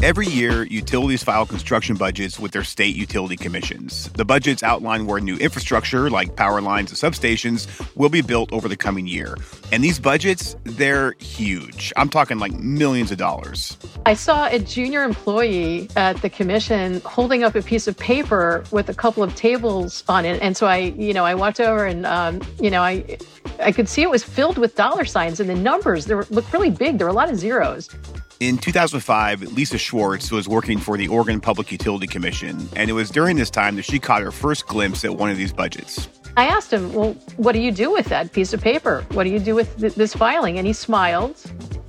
Every year, utilities file construction budgets with their state utility commissions. The budgets outline where new infrastructure, like power lines and substations, will be built over the coming year. And these budgets, they're huge. I'm talking like millions of dollars. I saw a junior employee at the commission holding up a piece of paper with a couple of tables on it. And so I, you know, I walked over and, um, you know, I, I could see it was filled with dollar signs and the numbers, they were, looked really big. There were a lot of zeros. In 2005, Lisa Schwartz was working for the Oregon Public Utility Commission, and it was during this time that she caught her first glimpse at one of these budgets. I asked him, Well, what do you do with that piece of paper? What do you do with th- this filing? And he smiled,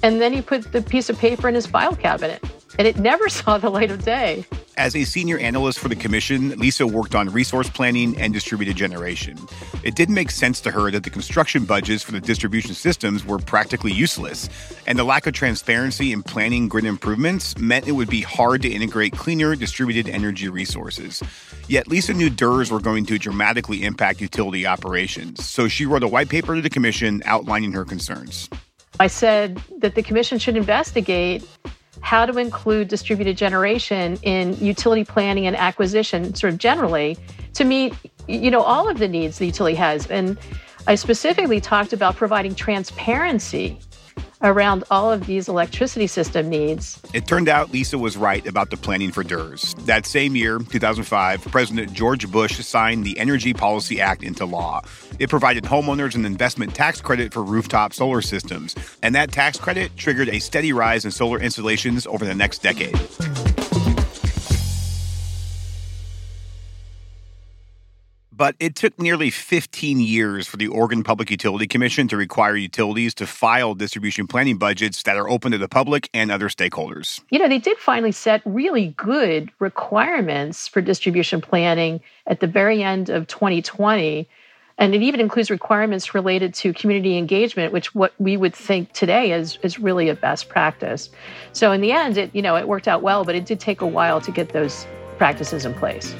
and then he put the piece of paper in his file cabinet, and it never saw the light of day. As a senior analyst for the commission, Lisa worked on resource planning and distributed generation. It didn't make sense to her that the construction budgets for the distribution systems were practically useless, and the lack of transparency in planning grid improvements meant it would be hard to integrate cleaner distributed energy resources. Yet Lisa knew DERs were going to dramatically impact utility operations, so she wrote a white paper to the commission outlining her concerns. I said that the commission should investigate how to include distributed generation in utility planning and acquisition, sort of generally, to meet you know all of the needs the utility has. And I specifically talked about providing transparency around all of these electricity system needs. It turned out Lisa was right about the planning for DERs. That same year, 2005, President George Bush signed the Energy Policy Act into law. It provided homeowners an investment tax credit for rooftop solar systems, and that tax credit triggered a steady rise in solar installations over the next decade. But it took nearly 15 years for the Oregon Public Utility Commission to require utilities to file distribution planning budgets that are open to the public and other stakeholders. You know, they did finally set really good requirements for distribution planning at the very end of 2020. And it even includes requirements related to community engagement, which what we would think today is, is really a best practice. So in the end, it, you know, it worked out well, but it did take a while to get those practices in place.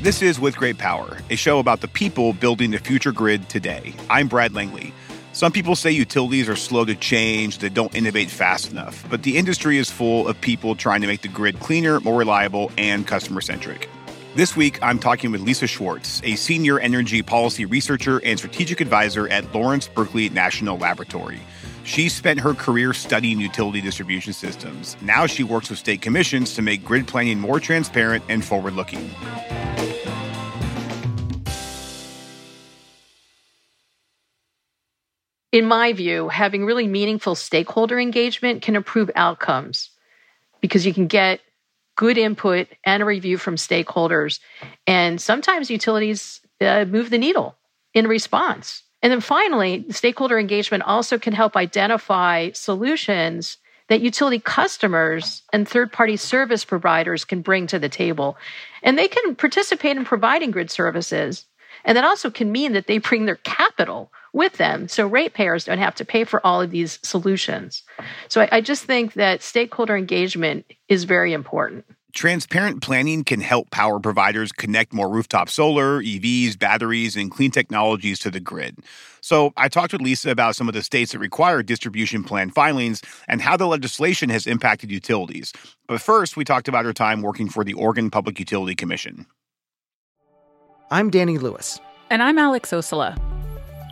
This is With Great Power, a show about the people building the future grid today. I'm Brad Langley. Some people say utilities are slow to change, that don't innovate fast enough, but the industry is full of people trying to make the grid cleaner, more reliable, and customer centric. This week, I'm talking with Lisa Schwartz, a senior energy policy researcher and strategic advisor at Lawrence Berkeley National Laboratory. She spent her career studying utility distribution systems. Now she works with state commissions to make grid planning more transparent and forward looking. In my view, having really meaningful stakeholder engagement can improve outcomes because you can get good input and a review from stakeholders. And sometimes utilities uh, move the needle in response. And then finally, stakeholder engagement also can help identify solutions that utility customers and third party service providers can bring to the table. And they can participate in providing grid services. And that also can mean that they bring their capital with them. So ratepayers don't have to pay for all of these solutions. So I, I just think that stakeholder engagement is very important. Transparent planning can help power providers connect more rooftop solar, EVs, batteries, and clean technologies to the grid. So, I talked with Lisa about some of the states that require distribution plan filings and how the legislation has impacted utilities. But first, we talked about her time working for the Oregon Public Utility Commission. I'm Danny Lewis. And I'm Alex Ossola.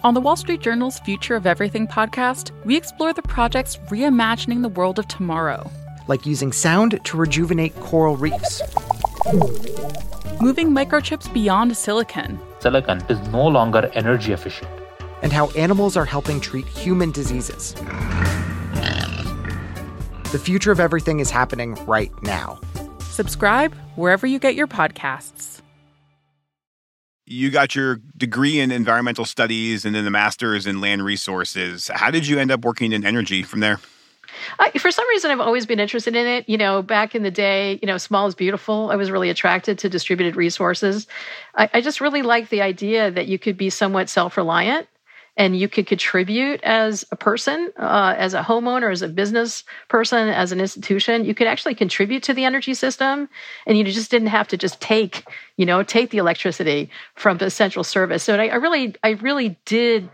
On the Wall Street Journal's Future of Everything podcast, we explore the projects reimagining the world of tomorrow. Like using sound to rejuvenate coral reefs, moving microchips beyond silicon. Silicon is no longer energy efficient. And how animals are helping treat human diseases. The future of everything is happening right now. Subscribe wherever you get your podcasts you got your degree in environmental studies and then the master's in land resources. How did you end up working in energy from there? I, for some reason, I've always been interested in it. You know, back in the day, you know, small is beautiful. I was really attracted to distributed resources. I, I just really like the idea that you could be somewhat self reliant and you could contribute as a person, uh, as a homeowner, as a business person, as an institution. You could actually contribute to the energy system, and you just didn't have to just take, you know, take the electricity from the central service. So I, I really, I really did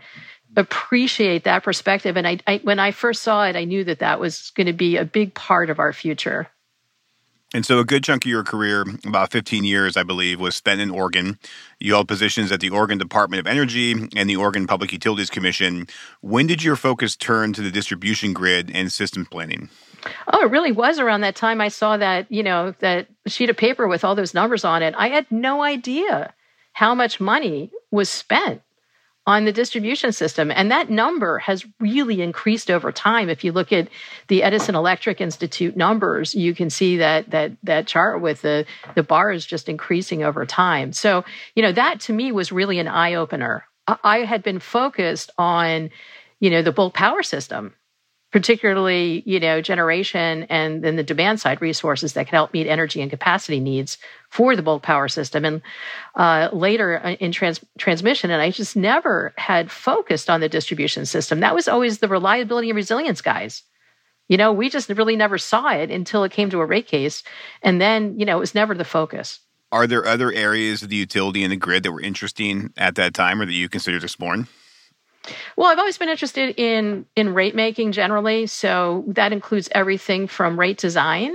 appreciate that perspective. And I, I, when I first saw it, I knew that that was going to be a big part of our future. And so, a good chunk of your career, about 15 years, I believe, was spent in Oregon. You held positions at the Oregon Department of Energy and the Oregon Public Utilities Commission. When did your focus turn to the distribution grid and system planning? Oh, it really was around that time I saw that, you know, that sheet of paper with all those numbers on it. I had no idea how much money was spent on the distribution system. And that number has really increased over time. If you look at the Edison Electric Institute numbers, you can see that that that chart with the, the bar is just increasing over time. So, you know, that to me was really an eye-opener. I had been focused on, you know, the bulk power system particularly you know generation and then the demand side resources that can help meet energy and capacity needs for the bulk power system. And uh, later uh, in trans- transmission and i just never had focused on the distribution system. That was always the reliability and resilience guys. You know we just really never saw it until it came to a rate case and then you know it was never the focus. Are there other areas of the utility and the grid that were interesting at that time or that you considered exploring well, I've always been interested in in rate making generally, so that includes everything from rate design,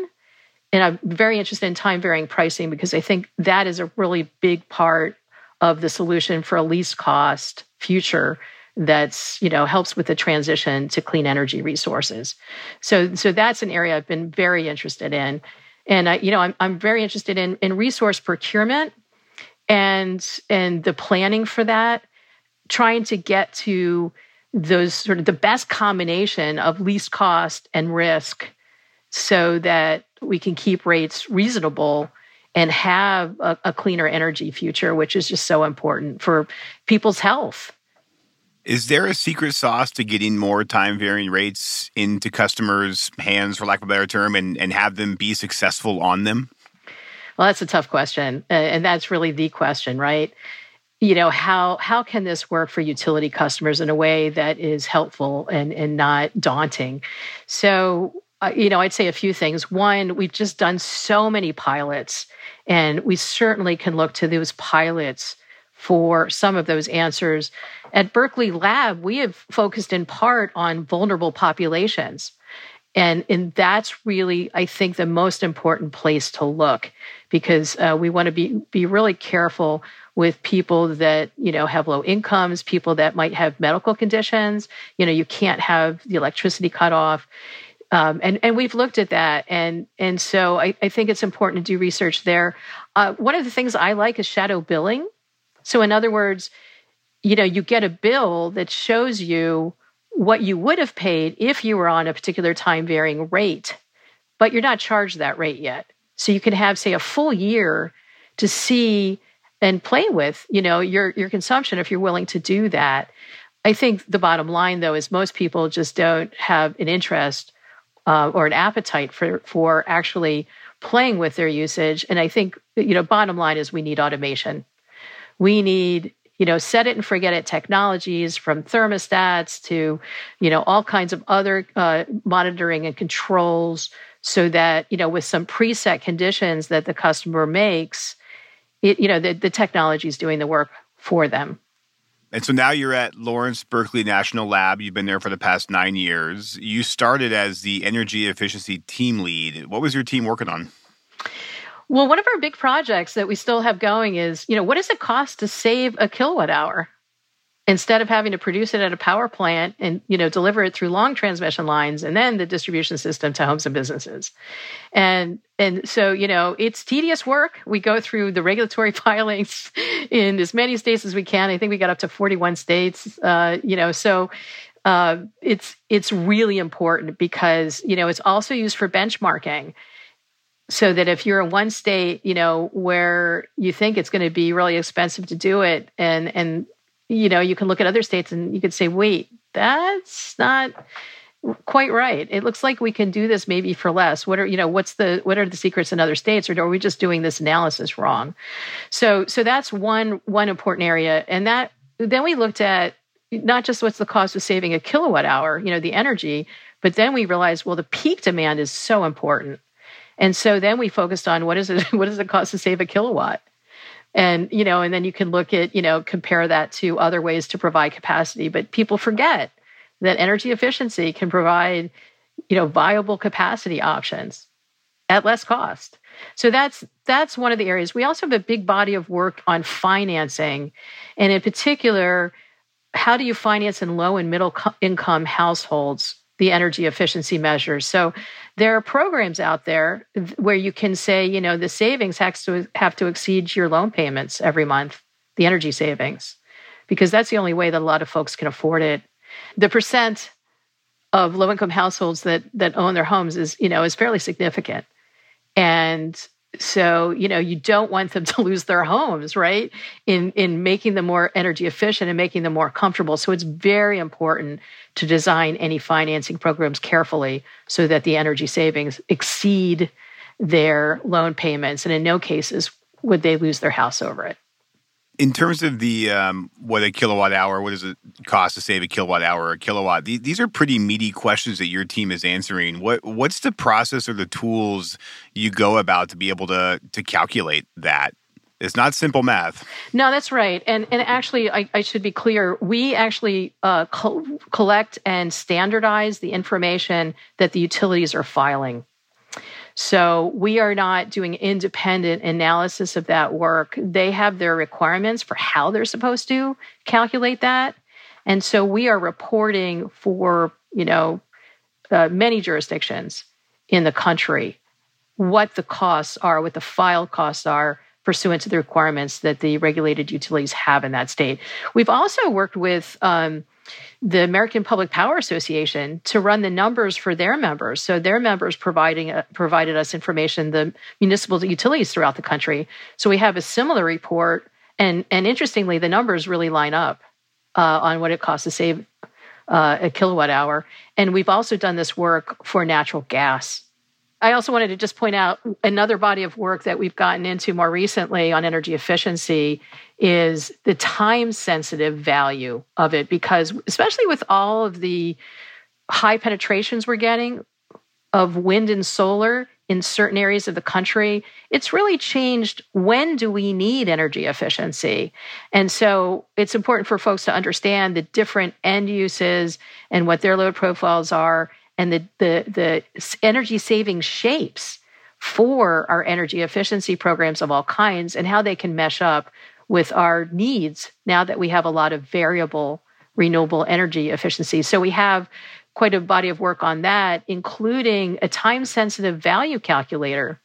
and I'm very interested in time varying pricing because I think that is a really big part of the solution for a least cost future that's you know helps with the transition to clean energy resources. So so that's an area I've been very interested in, and I you know I'm I'm very interested in in resource procurement and and the planning for that trying to get to those sort of the best combination of least cost and risk so that we can keep rates reasonable and have a, a, cleaner energy future, which is just so important for people's health. Is there a secret sauce to getting more time varying rates into customers' hands, for lack of a better term, and, and have them be successful on them? Well, that's a tough question. And that's really the question, right? You know how how can this work for utility customers in a way that is helpful and and not daunting? So uh, you know i'd say a few things. One we've just done so many pilots and we certainly can look to those pilots for some of those answers. At berkeley lab we have focused in part on vulnerable populations and and that's really i think the most important place to look because uh, we want to be be really careful with people that you know have low incomes people that might have medical conditions. You know you can't have the electricity cut off. Um, and and we've looked at that. And and so I, I think it's important to do research there. Uh, one of the things i like is shadow billing. So in other words you know you get a bill that shows you what you would have paid if you were on a particular time varying rate but you're not charged that rate yet. So you can have say a full year to see and play with, you know, your your consumption if you're willing to do that. I think the bottom line though is most people just don't have an interest uh, or an appetite for for actually playing with their usage. And I think you know, bottom line is we need automation. We need you know set it and forget it technologies from thermostats to you know all kinds of other uh, monitoring and controls so that you know with some preset conditions that the customer makes it, you know, the, the technology is doing the work for them. And so now you're at Lawrence Berkeley National Lab. You've been there for the past nine years. You started as the energy efficiency team lead. What was your team working on? Well, one of our big projects that we still have going is, you know, what does it cost to save a kilowatt hour? instead of having to produce it at a power plant and you know deliver it through long transmission lines and then the distribution system to homes and businesses and and so you know it's tedious work. We go through the regulatory filings in as many states as we can. I think we got up to 41 states uh, you know so uh, it's it's really important because you know it's also used for benchmarking. So that if you're in one state you know where you think it's going to be really expensive to do it and and you know, you can look at other states and you could say, wait, that's not quite right. It looks like we can do this maybe for less. What are, you know, what's the, what are the secrets in other states or are we just doing this analysis wrong? So, so that's one, one important area. And that, then we looked at not just what's the cost of saving a kilowatt hour, you know, the energy, but then we realized, well, the peak demand is so important. And so then we focused on what is it, what does it cost to save a kilowatt? And, you know, and then you can look at, you know, compare that to other ways to provide capacity. But people forget that energy efficiency can provide, you know, viable capacity options at less cost. So that's that's one of the areas. We also have a big body of work on financing, and in particular, how do you finance in low and middle income households the energy efficiency measures? So there are programs out there where you can say, you know, the savings has to have to exceed your loan payments every month, the energy savings, because that's the only way that a lot of folks can afford it. The percent of low income households that that own their homes is, you know, is fairly significant. And so you know you don't want them to lose their homes right in in making them more energy efficient and making them more comfortable. So it's very important to design any financing programs carefully so that the energy savings exceed their loan payments. And in no cases would they lose their house over it in terms of the um, what a kilowatt hour, what does it cost to save a kilowatt hour or a kilowatt? These, these are pretty meaty questions that your team is answering. What what's the process or the tools you go about to be able to to calculate that? It's not simple math. No, that's right. And and actually, I, I should be clear. We actually uh, co- collect and standardize the information that the utilities are filing. So we are not doing independent analysis of that work. They have their requirements for how they're supposed to calculate that. And so we are reporting for, you know, uh, many jurisdictions in the country what the costs are, what the file costs are pursuant to the requirements that the regulated utilities have in that state. We've also worked with um, the American Public Power Association to run the numbers for their members. So their members providing uh, provided us information, the municipal utilities throughout the country. So we have a similar report, and and interestingly, the numbers really line up uh, on what it costs to save uh, a kilowatt hour. And we've also done this work for natural gas. I also wanted to just point out another body of work that we've gotten into more recently on energy efficiency is the time sensitive value of it because especially with all of the high penetrations we're getting of wind and solar in certain areas of the country it's really changed when do we need energy efficiency. And so it's important for folks to understand the different end uses and what their load profiles are and the the, the energy saving shapes for our energy efficiency programs of all kinds and how they can mesh up with our needs now that we have a lot of variable renewable energy efficiency. So we have quite a body of work on that, including a time sensitive value calculator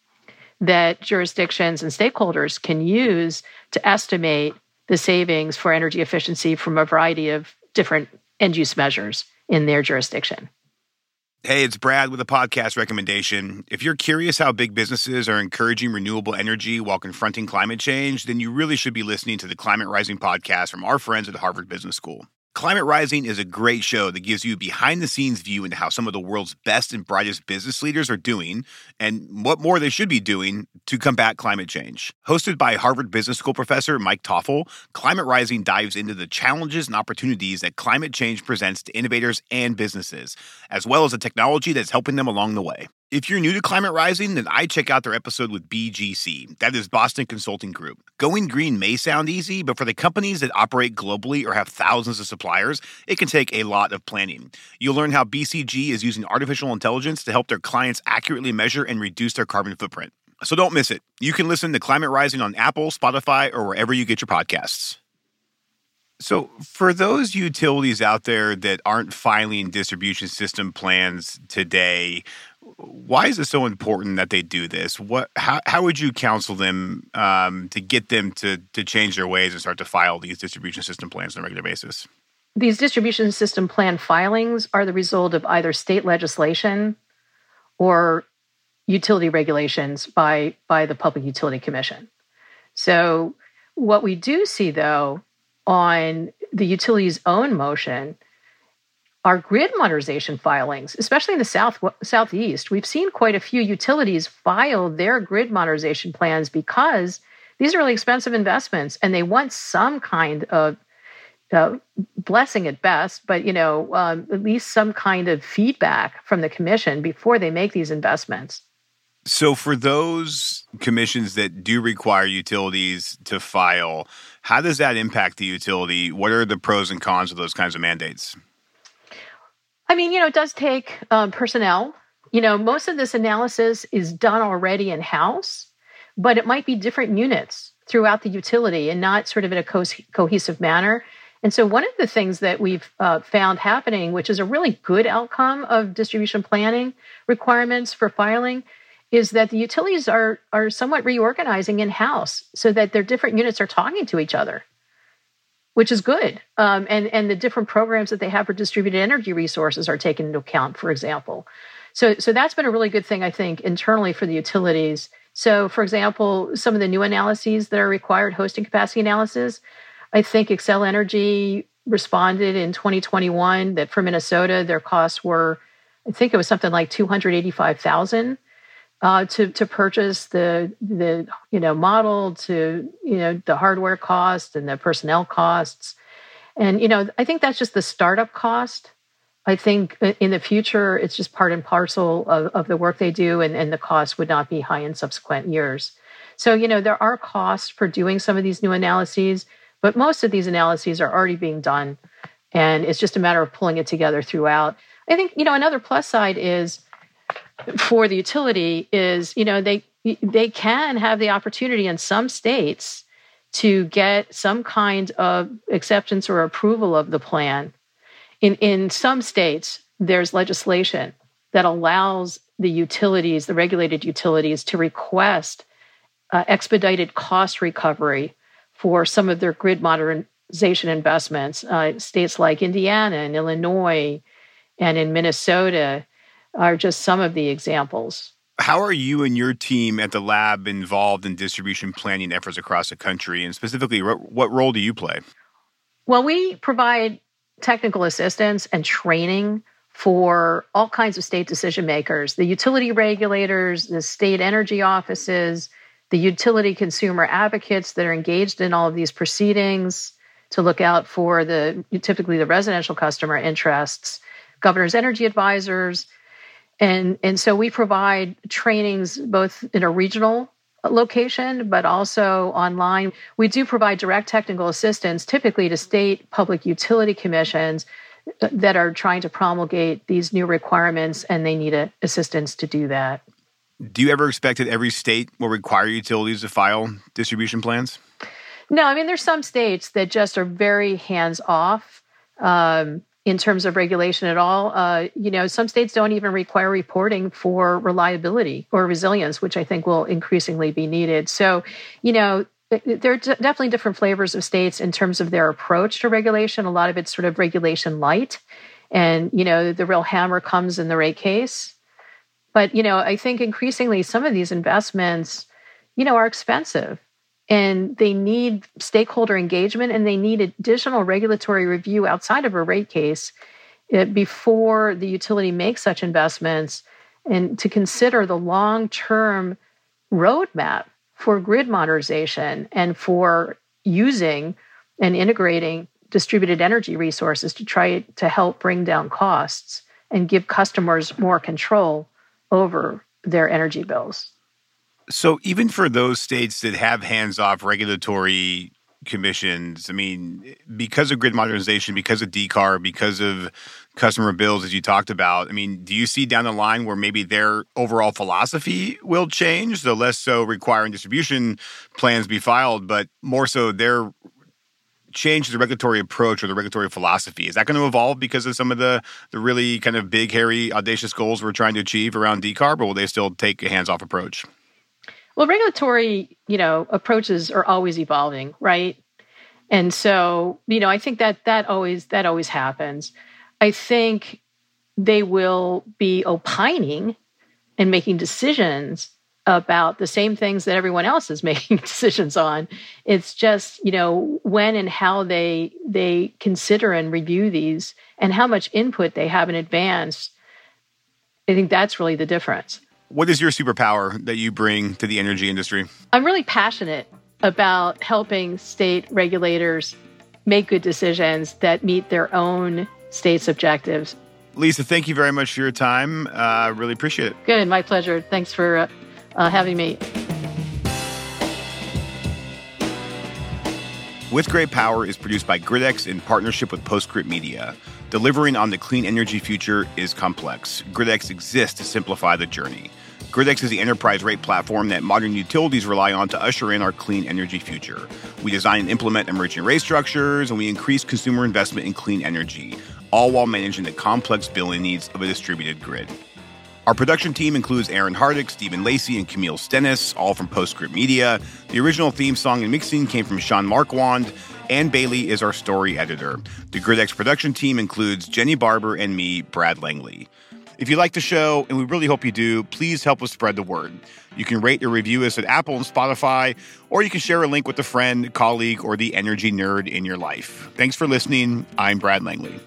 that jurisdictions and stakeholders can use to estimate the savings for energy efficiency from a variety of different end use measures in their jurisdiction. Hey, it's Brad with a podcast recommendation. If you're curious how big businesses are encouraging renewable energy while confronting climate change, then you really should be listening to the Climate Rising podcast from our friends at Harvard Business School. Climate Rising is a great show that gives you behind the scenes view into how some of the world's best and brightest business leaders are doing and what more they should be doing to combat climate change. Hosted by Harvard Business School professor Mike Toffel, Climate Rising dives into the challenges and opportunities that climate change presents to innovators and businesses, as well as the technology that's helping them along the way. If you're new to Climate Rising, then I check out their episode with BGC, that is Boston Consulting Group. Going green may sound easy, but for the companies that operate globally or have thousands of suppliers, it can take a lot of planning. You'll learn how BCG is using artificial intelligence to help their clients accurately measure and reduce their carbon footprint. So don't miss it. You can listen to Climate Rising on Apple, Spotify, or wherever you get your podcasts. So, for those utilities out there that aren't filing distribution system plans today, why is it so important that they do this? What how how would you counsel them um, to get them to to change their ways and start to file these distribution system plans on a regular basis? These distribution system plan filings are the result of either state legislation or utility regulations by by the Public Utility Commission. So what we do see though on the utility's own motion our grid modernization filings, especially in the south southeast, we've seen quite a few utilities file their grid modernization plans because these are really expensive investments, and they want some kind of uh, blessing at best, but you know um, at least some kind of feedback from the commission before they make these investments. So, for those commissions that do require utilities to file, how does that impact the utility? What are the pros and cons of those kinds of mandates? I mean, you know, it does take um, personnel. You know, most of this analysis is done already in house, but it might be different units throughout the utility and not sort of in a co- cohesive manner. And so, one of the things that we've uh, found happening, which is a really good outcome of distribution planning requirements for filing, is that the utilities are are somewhat reorganizing in house so that their different units are talking to each other, which is good. Um, and and the different programs that they have for distributed energy resources are taken into account, for example. So so that's been a really good thing, I think, internally for the utilities. So, for example, some of the new analyses that are required, hosting capacity analysis, I think Xcel Energy responded in 2021 that for Minnesota their costs were, I think it was something like 285,000 uh, to to purchase the the you know model to you know the hardware cost and the personnel costs. And you know i think that's just the startup cost. I think in the future it's just part and parcel of, of the work they do and, and the cost would not be high in subsequent years. So you know there are costs for doing some of these new analyses but most of these analyses are already being done. And it's just a matter of pulling it together throughout. I think you know another plus side is for the utility is you know they they can have the opportunity in some states to get some kind of acceptance or approval of the plan. In in some states there's legislation that allows the utilities the regulated utilities to request uh, expedited cost recovery for some of their grid modernization investments uh, states like indiana and illinois and in minnesota are just some of the examples. How are you and your team at the lab involved in distribution planning efforts across the country? And specifically, what role do you play? Well, we provide technical assistance and training for all kinds of state decision makers the utility regulators, the state energy offices, the utility consumer advocates that are engaged in all of these proceedings to look out for the typically the residential customer interests, governor's energy advisors, and, and so we provide trainings both in a regional location, but also online. We do provide direct technical assistance, typically to state public utility commissions that are trying to promulgate these new requirements, and they need a, assistance to do that. Do you ever expect that every state will require utilities to file distribution plans? No, I mean, there's some states that just are very hands off. Um, in terms of regulation at all. Uh, you know, some states don't even require reporting for reliability or resilience, which I think will increasingly be needed. So, you know, there are definitely different flavors of states in terms of their approach to regulation. A lot of it's sort of regulation light, and you know, the real hammer comes in the rate case. But you know, I think increasingly some of these investments, you know, are expensive and they need stakeholder engagement and they need additional regulatory review outside of a rate case eh, before the utility makes such investments and to consider the long term roadmap for grid modernization and for using and integrating distributed energy resources to try to help bring down costs and give customers more control over their energy bills. So even for those states that have hands-off regulatory commissions, I mean, eh, because of grid modernization, because of decarb, because of customer bills, as you talked about, I mean, do you see down the line where maybe their overall philosophy will change? So less so requiring distribution plans be filed, but more so their change the regulatory approach or the regulatory philosophy? Is that going to evolve because of some of the the really kind of big, hairy, audacious goals we're trying to achieve around decarb, or will they still take a hands-off approach? Well, regulatory, you know, approaches are always evolving, right? And so, you know, I think that that always that always happens. I think they will be opining and making decisions about the same things that everyone else is making decisions on. It's just, you know, when and how they they consider and review these and how much input they have in advance. I think that's really the difference. What is your superpower that you bring to the energy industry? I'm really passionate about helping state regulators make good decisions that meet their own state's objectives. Lisa, thank you very much for your time. Uh, really appreciate it. Good, my pleasure. Thanks for uh, uh, having me. With Great Power is produced by GridX in partnership with Postscript Media. Delivering on the clean energy future is complex. GridX exists to simplify the journey. GridX is the enterprise rate platform that modern utilities rely on to usher in our clean energy future. We design and implement emerging rate structures, and we increase consumer investment in clean energy, all while managing the complex billing needs of a distributed grid. Our production team includes Erin Hardick, Stephen Lacey, and Camille Stennis, all from Postscript Media. The original theme song and mixing came from Sean Marquand. Ann Bailey is our story editor. The GridX production team includes Jenny Barber and me, Brad Langley. If you like the show, and we really hope you do, please help us spread the word. You can rate or review us at Apple and Spotify, or you can share a link with a friend, colleague, or the energy nerd in your life. Thanks for listening. I'm Brad Langley.